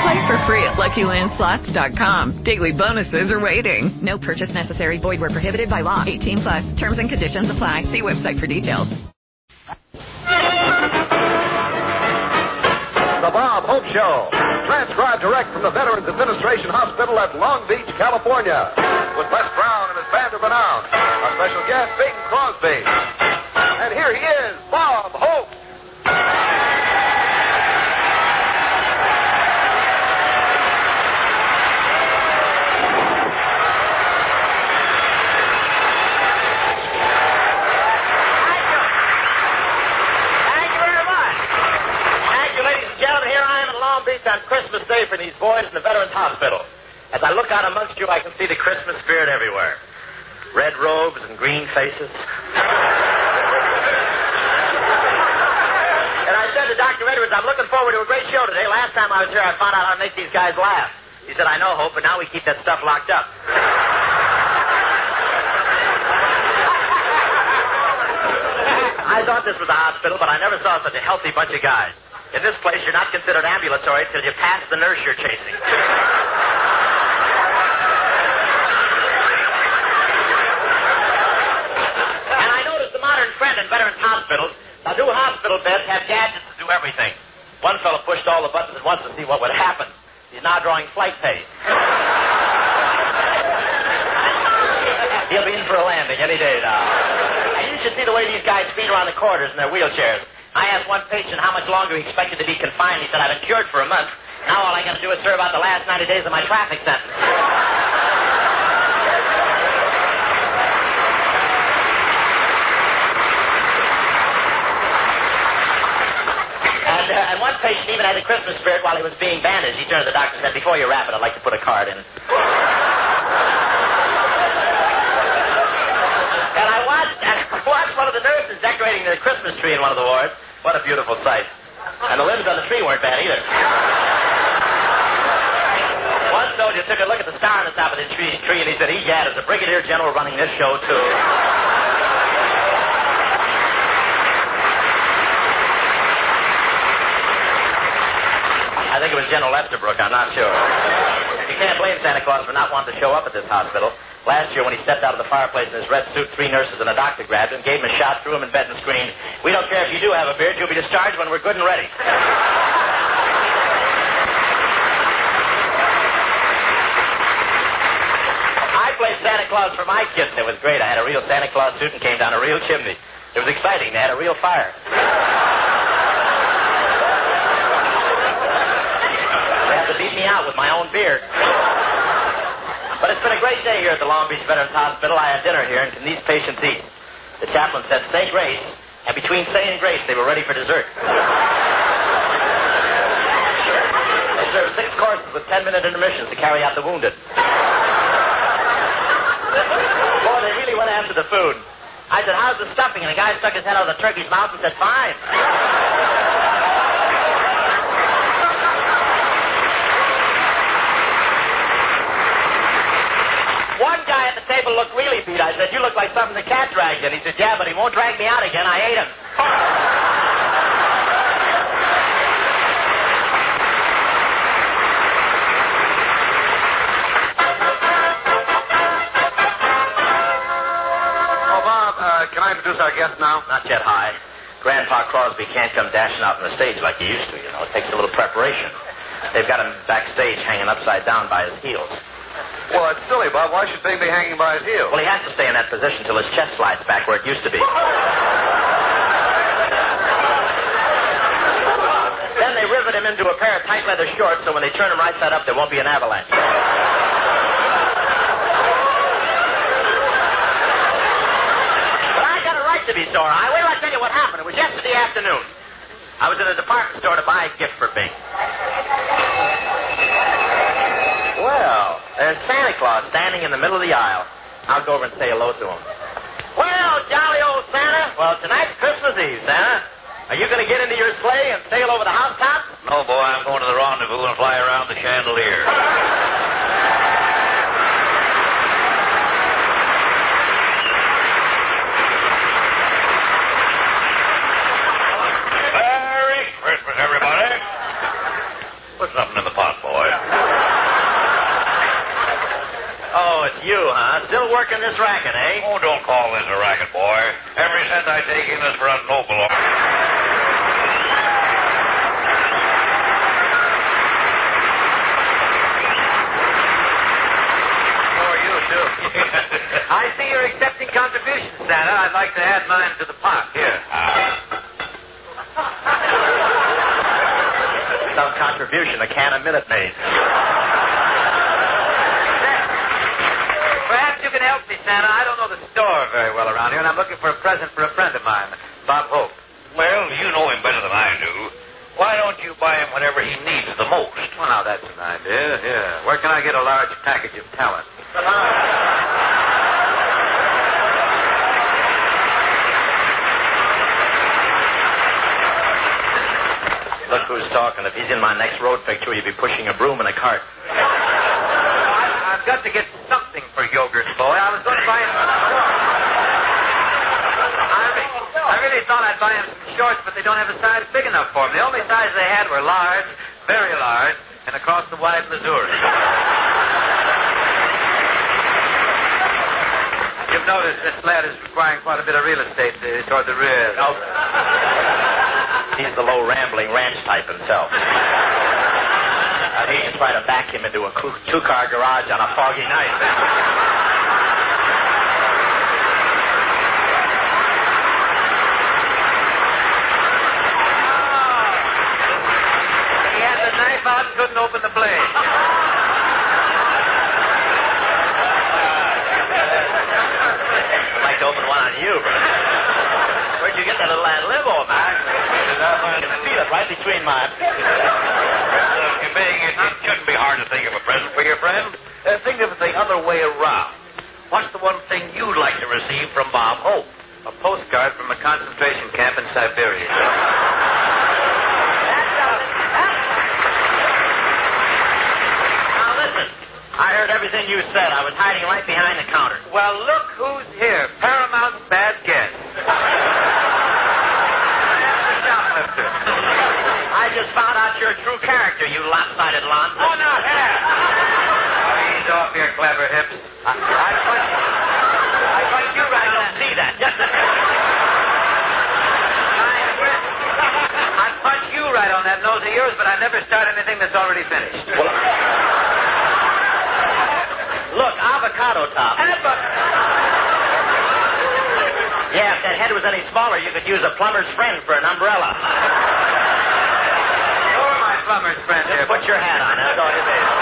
Play for free at LuckyLandSlots.com. Daily bonuses are waiting. No purchase necessary. Void where prohibited by law. 18 plus. Terms and conditions apply. See website for details. The Bob Hope Show. Transcribed direct from the Veterans Administration Hospital at Long Beach, California. With Les Brown and his band of renown. Our special guest, Bing Crosby. And here he is, Bob Hope. Thank you very much. Thank you, ladies and gentlemen. Here I am in Long Beach on Christmas Day for these boys in the Veterans Hospital. As I look out amongst you, I can see the Christmas spirit everywhere. Red robes and green faces. And I said to Dr. Edwards, I'm looking forward to a great show today. Last time I was here, I found out how to make these guys laugh. He said, I know, Hope, but now we keep that stuff locked up. I thought this was a hospital, but I never saw such a healthy bunch of guys. In this place, you're not considered ambulatory till you pass the nurse you're chasing. and I noticed a modern trend in veterans hospitals. Now, new hospital beds have gadgets to do everything. One fellow pushed all the buttons at once to see what would happen. He's now drawing flight pay. He'll be in for a landing any day now. And you should see the way these guys speed around the corridors in their wheelchairs. I asked one patient how much longer he expected to be confined. He said, I've been cured for a month. Now all I got to do is serve out the last 90 days of my traffic sentence. And, uh, and one patient even had a Christmas spirit while he was being bandaged. He turned to the doctor and said, Before you wrap it, I'd like to put a card in. And I watched, I watched one of the nurses decorating the Christmas tree in one of the wards. What a beautiful sight. And the limbs on the tree weren't bad either. One soldier took a look at the star on the top of the tree, tree and he said, Egad, is a brigadier general running this show, too? I think it was General Estabrook, I'm not sure. You can't blame Santa Claus for not wanting to show up at this hospital. Last year, when he stepped out of the fireplace in his red suit, three nurses and a doctor grabbed him, gave him a shot, threw him in bed, and screamed, We don't care if you do have a beard, you'll be discharged when we're good and ready. I played Santa Claus for my kids, and it was great. I had a real Santa Claus suit and came down a real chimney. It was exciting. They had a real fire. They had to beat me out with my own beard. But it's been a great day here at the Long Beach Veterans Hospital. I had dinner here, and can these patients eat? The chaplain said, say grace, and between say and grace, they were ready for dessert. They served six courses with ten-minute intermissions to carry out the wounded. Boy, they really went after the food. I said, how's the stuffing? And the guy stuck his head out of the turkey's mouth and said, fine. One guy at the table beat. I said, you look like something the cat dragged in. He said, yeah, but he won't drag me out again. I ate him. Oh, Bob, uh, can I introduce our guest now? Not yet hi. Grandpa Crosby can't come dashing out on the stage like he used to, you know. It takes a little preparation. They've got him backstage hanging upside down by his heels. Well, that's silly, Bob. Why should Bing be hanging by his heels? Well, he has to stay in that position till his chest slides back where it used to be. then they rivet him into a pair of tight leather shorts so when they turn him right side up, there won't be an avalanche. but I got a right to be sore. I wait till I tell you what happened. It was yesterday afternoon. I was in a department store to buy a gift for Bing. Well, there's Santa Claus standing in the middle of the aisle. I'll go over and say hello to him. Well, jolly old Santa. Well, tonight's Christmas Eve, Santa. Are you going to get into your sleigh and sail over the housetop? No, boy, I'm going to the rendezvous and fly around the chandelier. Merry Christmas, everybody. Put something in the pot, boy. Oh, it's you, huh? Still working this racket, eh? Oh, don't call this a racket, boy. Every cent I take in is for a noble. So are you, too. I see you're accepting contributions, Santa. I'd like to add mine to the pot. Here. Some contribution a can of Minute Maid. Perhaps you can help me, Santa. I don't know the store very well around here, and I'm looking for a present for a friend of mine, Bob Hope. Well, you know him better than I do. Why don't you buy him whatever he needs the most? Well, now that's an idea. Yeah. Where can I get a large package of talent? Look who's talking. If he's in my next road picture, he'd be pushing a broom in a cart. I, I've got to get something for Yogurt Boy. I was going to buy him. I, re- I really thought I'd buy him some shorts, but they don't have a size big enough for him. The only size they had were large, very large, and across the wide Missouri. You've noticed this lad is requiring quite a bit of real estate uh, toward the rear. Oh. He's the low, rambling ranch type himself. I hate to try to back him into a two car garage on a foggy night. He had the knife out, couldn't open the blade. I'd like to open one on you, but where'd you get that little ad lib on, man? I can feel it right between my. Uh, Bing, it, it shouldn't be hard to think of a present for your friend. Uh, think of it the other way around. What's the one thing you'd like to receive from Bob Hope? A postcard from a concentration camp in Siberia. Now listen, I heard everything you said. I was hiding right behind the counter. Well, look who's here. Paramount's bad guest. Shoplifter. I just found out your true character, you lopsided lon. Oh, now, here. Ease off your clever hips. I, I punch you right I on don't see that. Just a I punch you right on that nose of yours, but I never start anything that's already finished. Look, avocado top. Yeah, if that head was any smaller, you could use a plumber's friend for an umbrella. You're my plumber's friend here. Just put your hat on. That's all you need.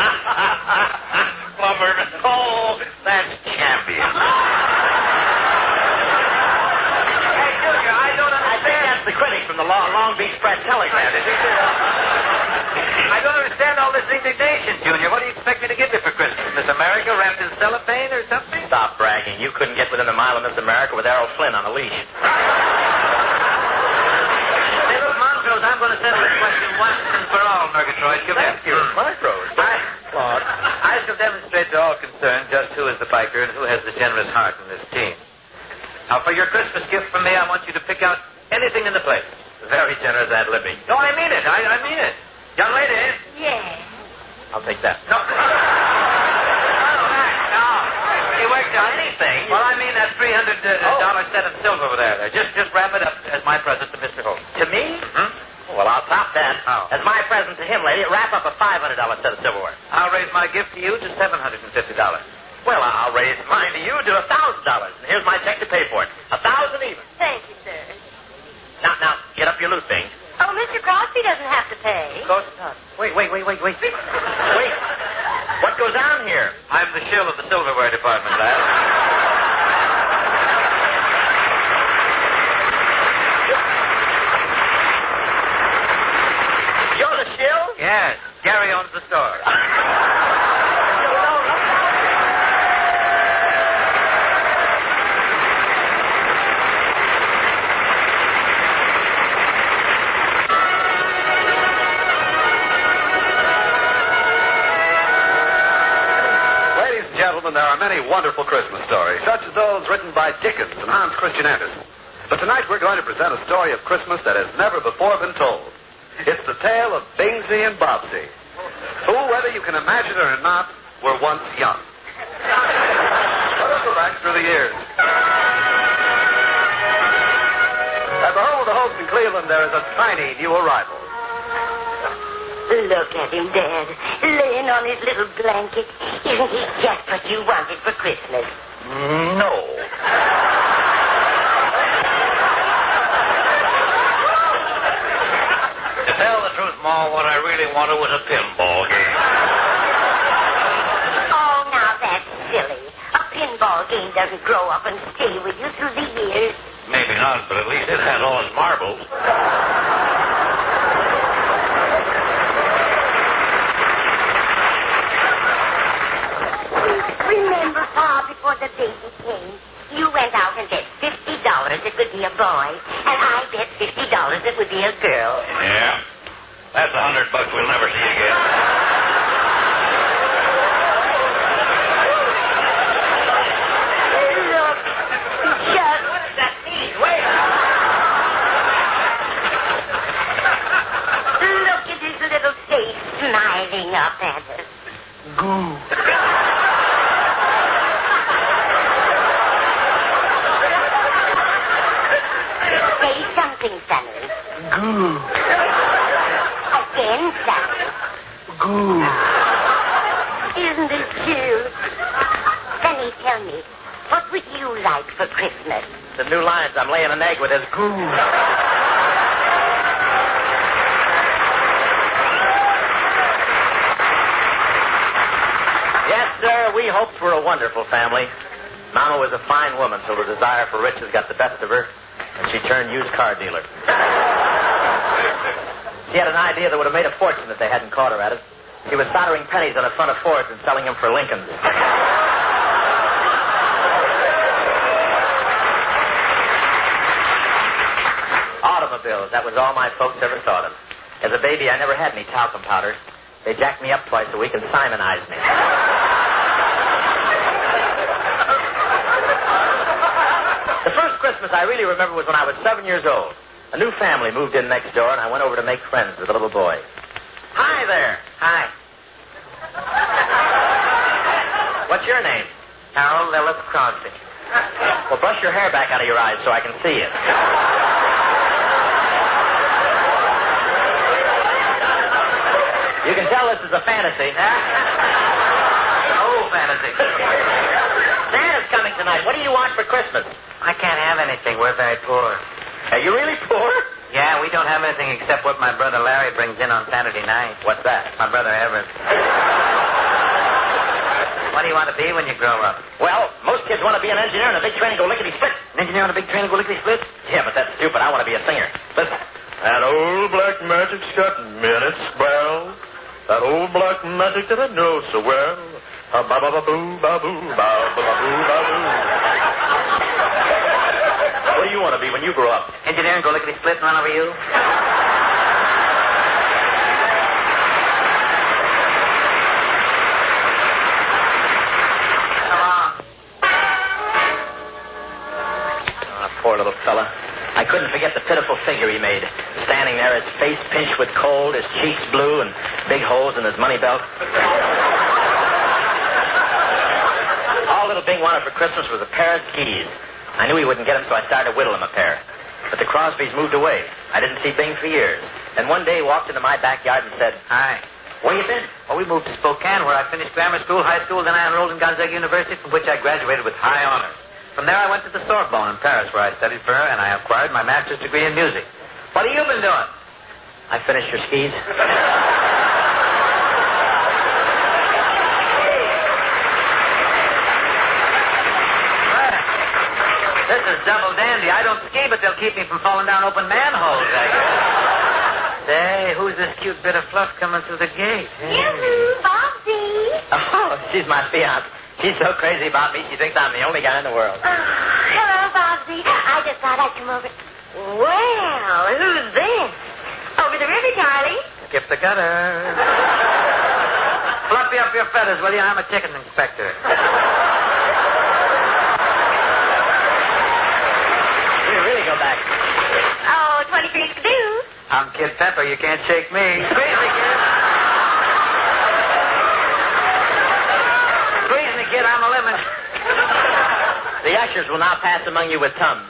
Plumber. Oh, that's champion. Hey, Junior, I don't I think understand. that's the critic from the Long, Long Beach Press Telegram. I don't understand all this indignation, Junior. What do you expect me to give you for Christmas? Miss America wrapped in cellophane or something? Stop bragging. You couldn't get within a mile of Miss America with Errol Flynn on a leash. Hey, look, Montrose, I'm going to settle this question once and for all, Murgatroyd. Come Thank you, here. Montrose. I, Claude. I shall demonstrate to all concerned just who is the biker and who has the generous heart in this team. Now, for your Christmas gift from me, I want you to pick out anything in the place. Very generous ad libbing. No, I mean it. I, I mean it. Young lady. Yes. I'll take that. No. no, no. You worked out Anything? Well, I mean that three hundred uh, Oh. dollar set of silver over there. Just, just wrap it up as my present to Mr. Holmes. To me? Hmm? Well, I'll top that. How? As my present to him, lady, wrap up a $500 set of silverware. I'll raise my gift to you to seven hundred and fifty dollars. Well, I'll raise mine to you to a $1,000. And here's my check to pay for it. A thousand even. Thank you, sir. Now, now, get up your loot, Bing. Oh, Mr. Cross He doesn't have to pay. Of course not. Wait, wait, wait, wait, wait. Wait. What goes on here? I'm the shill of the silverware department, lad. You're the shill? Yes. Gary owns the store. there are many wonderful Christmas stories, such as those written by Dickens and Hans Christian Andersen. But tonight we're going to present a story of Christmas that has never before been told. It's the tale of Bingsy and Bobsy, who, whether you can imagine it or not, were once young. Let us go back through the years. At the home of the Hopes in Cleveland, there is a tiny new arrival. Look at him, Dad, laying on his little blanket. Isn't he just what you wanted for Christmas? No. To tell the truth, Ma, what I really wanted was a pinball game. Oh, now that's silly. A pinball game doesn't grow up and stay with you through the years. Maybe not, but at least it has all its marbles. Pa, before the baby came, you went out and bet fifty dollars it would be a boy, and I bet fifty dollars it would be a girl. Yeah. That's a hundred bucks we'll never see again. Look, just what does that mean? Wait. look at his little face smiling up at us. Say something, Sonny. Again, Sonny. Isn't it cute? Sonny, tell me, what would you like for Christmas? The new lines. I'm laying an egg with his goo. Yes, sir. We hoped for a wonderful family. Mama was a fine woman till the desire for riches got the best of her, and she turned used car dealer. She had an idea that would have made a fortune if they hadn't caught her at it. She was soldering pennies on the front of Fords and selling them for Lincolns. Automobiles, that was all my folks ever thought of. As a baby, I never had any talcum powder. They jacked me up twice a week and Simonized me. The first Christmas I really remember was when I was seven years old. A new family moved in next door, and I went over to make friends with the little boy. Hi there. Hi. What's your name? Harry Lillis Crosby. Well, brush your hair back out of your eyes so I can see it. You can tell this is a fantasy. Huh? Oh, fantasy. Santa's coming tonight. What do you want for Christmas? I can't have anything. We're very poor. Are you really poor? Yeah, we don't have anything except what my brother Larry brings in on Saturday night. What's that? My brother Everett. What do you want to be when you grow up? Well, most kids want to be an engineer in a big train and go lickety split. An engineer on a big train and go lickety split? Yeah, but that's stupid. I want to be a singer. Listen. That old black magic's got minutes spell. That old black magic that I know so well. A ba ba ba boo ba boo ba ba ba boo ba boo. You want to be when you grow up? Engineer and go lickety split and run over you? Come on. Ah, poor little fella. I couldn't forget the pitiful figure he made, standing there, his face pinched with cold, his cheeks blue, and big holes in his money belt. All little Bing wanted for Christmas was a pair of skis. I knew he wouldn't get them, so I started to whittle him a pair. But the Crosbys moved away. I didn't see Bing for years. And one day he walked into my backyard and said, Hi. Where you been? Well, we moved to Spokane, where I finished grammar school, high school, then I enrolled in Gonzaga University, from which I graduated with high honors. From there, I went to the Sorbonne in Paris, where I studied for her, and I acquired my master's degree in music. What have you been doing? I finished your skis. Double dandy. I don't ski, but they'll keep me from falling down open manholes, I guess. Say, who's this cute bit of fluff coming through the gate? Hey. Yoo-hoo, Bobsy. Oh, she's my fiance. She's so crazy about me, she thinks I'm the only guy in the world. Oh, hello, Bobsy. I just thought I'd come over. Well, who's this? Over the river, Charlie. Skip the gutter. Fluffy up your feathers, will you? I'm a chicken inspector. You really go back. Oh, 23 Skidoo. I'm Kid Pepper. You can't shake me. Squeeze me, kid. Squeeze me, kid. I'm a lemon. The ushers will now pass among you with tums.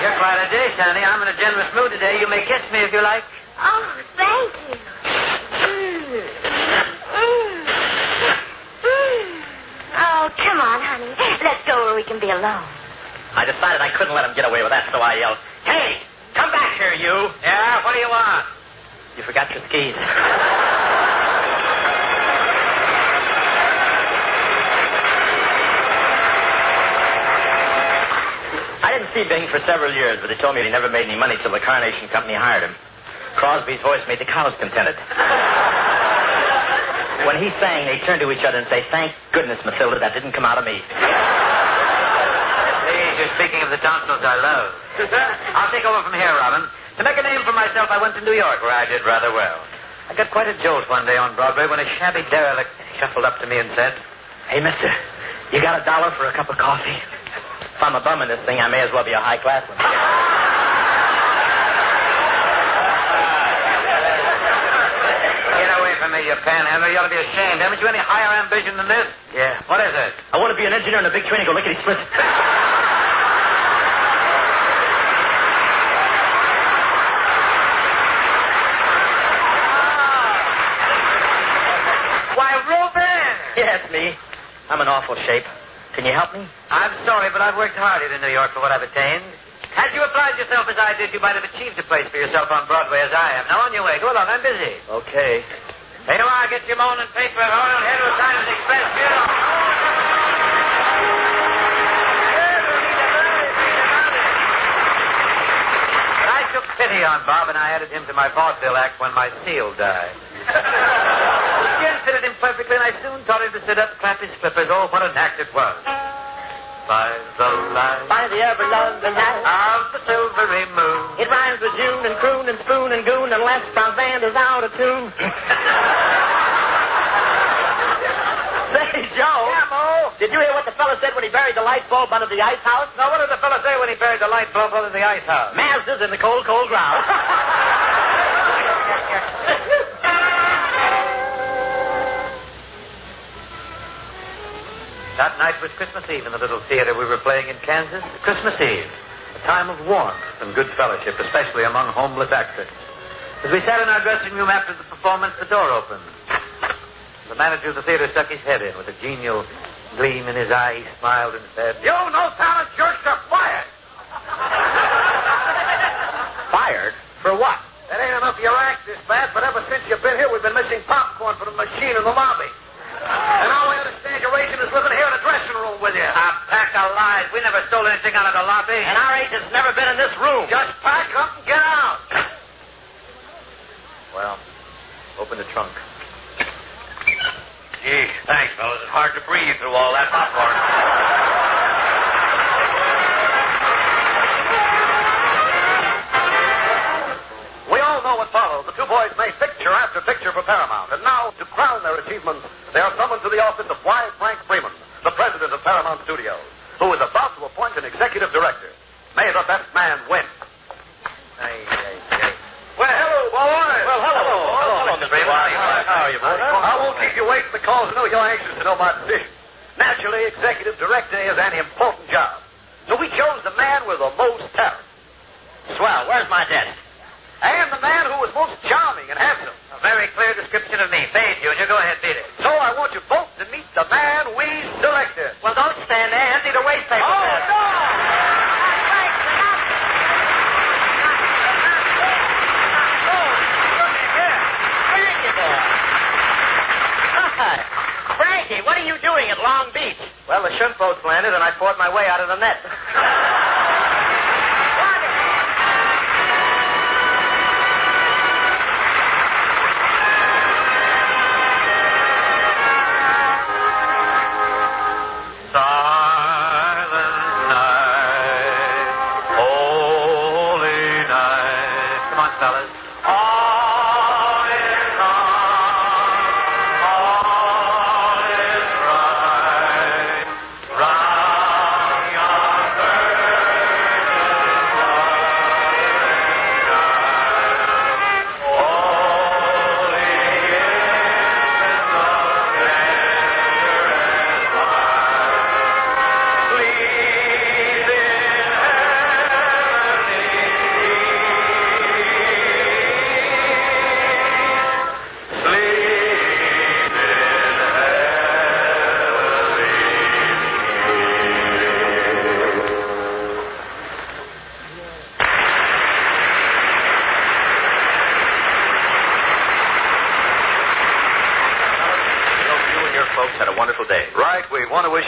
You're quite a dish, honey. I'm in a generous mood today. You may kiss me if you like. Oh, thank you. Mm. Mm. Mm. Oh, come on, honey. Let's go where we can be alone. I decided I couldn't let him get away with that, so I yelled, Hey, come back here, you. Yeah, what do you want? You forgot your skis. I didn't see Bing for several years, but he told me he never made any money till the Carnation Company hired him. Crosby's voice made the cows contented. When he sang, they turned to each other and say, Thank goodness, Mathilda, that didn't come out of me. Please, you're speaking of the tonsils I love. I'll take over from here, Robin. To make a name for myself, I went to New York, where I did rather well. I got quite a jolt one day on Broadway when a shabby derelict shuffled up to me and said, Hey, mister, you got a dollar for a cup of coffee? If I'm a bum in this thing, I may as well be a high class one. Get away from me, you panhandler. You ought to be ashamed. Haven't you any higher ambition than this? Yeah. What is it? I want to be an engineer in a big train and go lickety split. Why, Reuben! Yes, me. I'm in awful shape. Can you help me? I'm sorry, but I've worked hard here in New York for what I've attained. Had you applied yourself as I did, you might have achieved a place for yourself on Broadway as I am. Now, on your way. Go along. I'm busy. Okay. Here you are. Get your morning paper. Ahead to the Times Express Bureau. I took pity on Bob, and I added him to my vaudeville act when my seal died. the skin fitted him perfectly, and I soon taught him to sit up, clap his flippers. Oh, what an act it was. By the light By the ever lovely night. of the silvery moon. It rhymes with June and croon and spoon and goon unless my band is out of tune. Say, Joe. Yeah, Mo? Did you hear what the fella said when he buried the light bulb under the ice house? Now, what did the fellow say when he buried the light bulb under the ice house? Mazda's in the cold, cold ground. That night was Christmas Eve in the little theater we were playing in Kansas. Christmas Eve, a time of warmth and good fellowship, especially among homeless actors. As we sat in our dressing room after the performance, the door opened. The manager of the theater stuck his head in with a genial gleam in his eye. He smiled and said, You no talent are fired. Fired? For what? That ain't enough of your act this bad, but ever since you've been here, we've been missing popcorn from the machine in the lobby. And all we understand you're is living here in the dressing room with you. A pack of lies. We never stole anything out of the lobby. And our agent's never been in this room. Just pack up and get out. Well, open the trunk. Gee, thanks, fellas. It's hard to breathe through all that popcorn. All know what followed. The two boys made picture after picture for Paramount. And now, to crown their achievements, they are summoned to the office of Y. Frank Freeman, the president of Paramount Studios, who is about to appoint an executive director. May the best man win. Hey, hey, hey. Well, hello, boys. Well, hello. Hello, Mr. Freeman. How are you, boy? I won't keep you waiting because I know you're anxious to know my decision. Naturally, executive director is an important job. So we chose the man with the most talent. Swell. Where's my desk? man who was most charming and handsome. A very clear description of me. Fade, Junior. Go ahead, beat it. So I want you both to meet the man we selected. Well, don't stand there. Empty the wastepaper. Oh, there. no! Frankie, what are you doing at Long Beach? Well, the shrimp boat's landed, and I fought my way out of the net.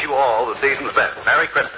you all the season's best. Merry Christmas.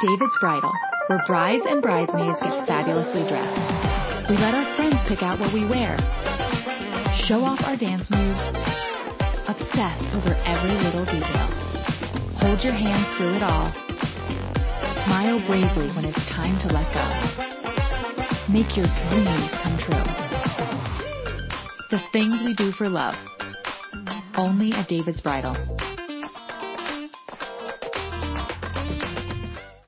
David's Bridal, where brides and bridesmaids get fabulously dressed. We let our friends pick out what we wear, show off our dance moves, obsess over every little detail, hold your hand through it all, smile bravely when it's time to let go. Make your dreams come true. The things we do for love. Only at David's Bridal.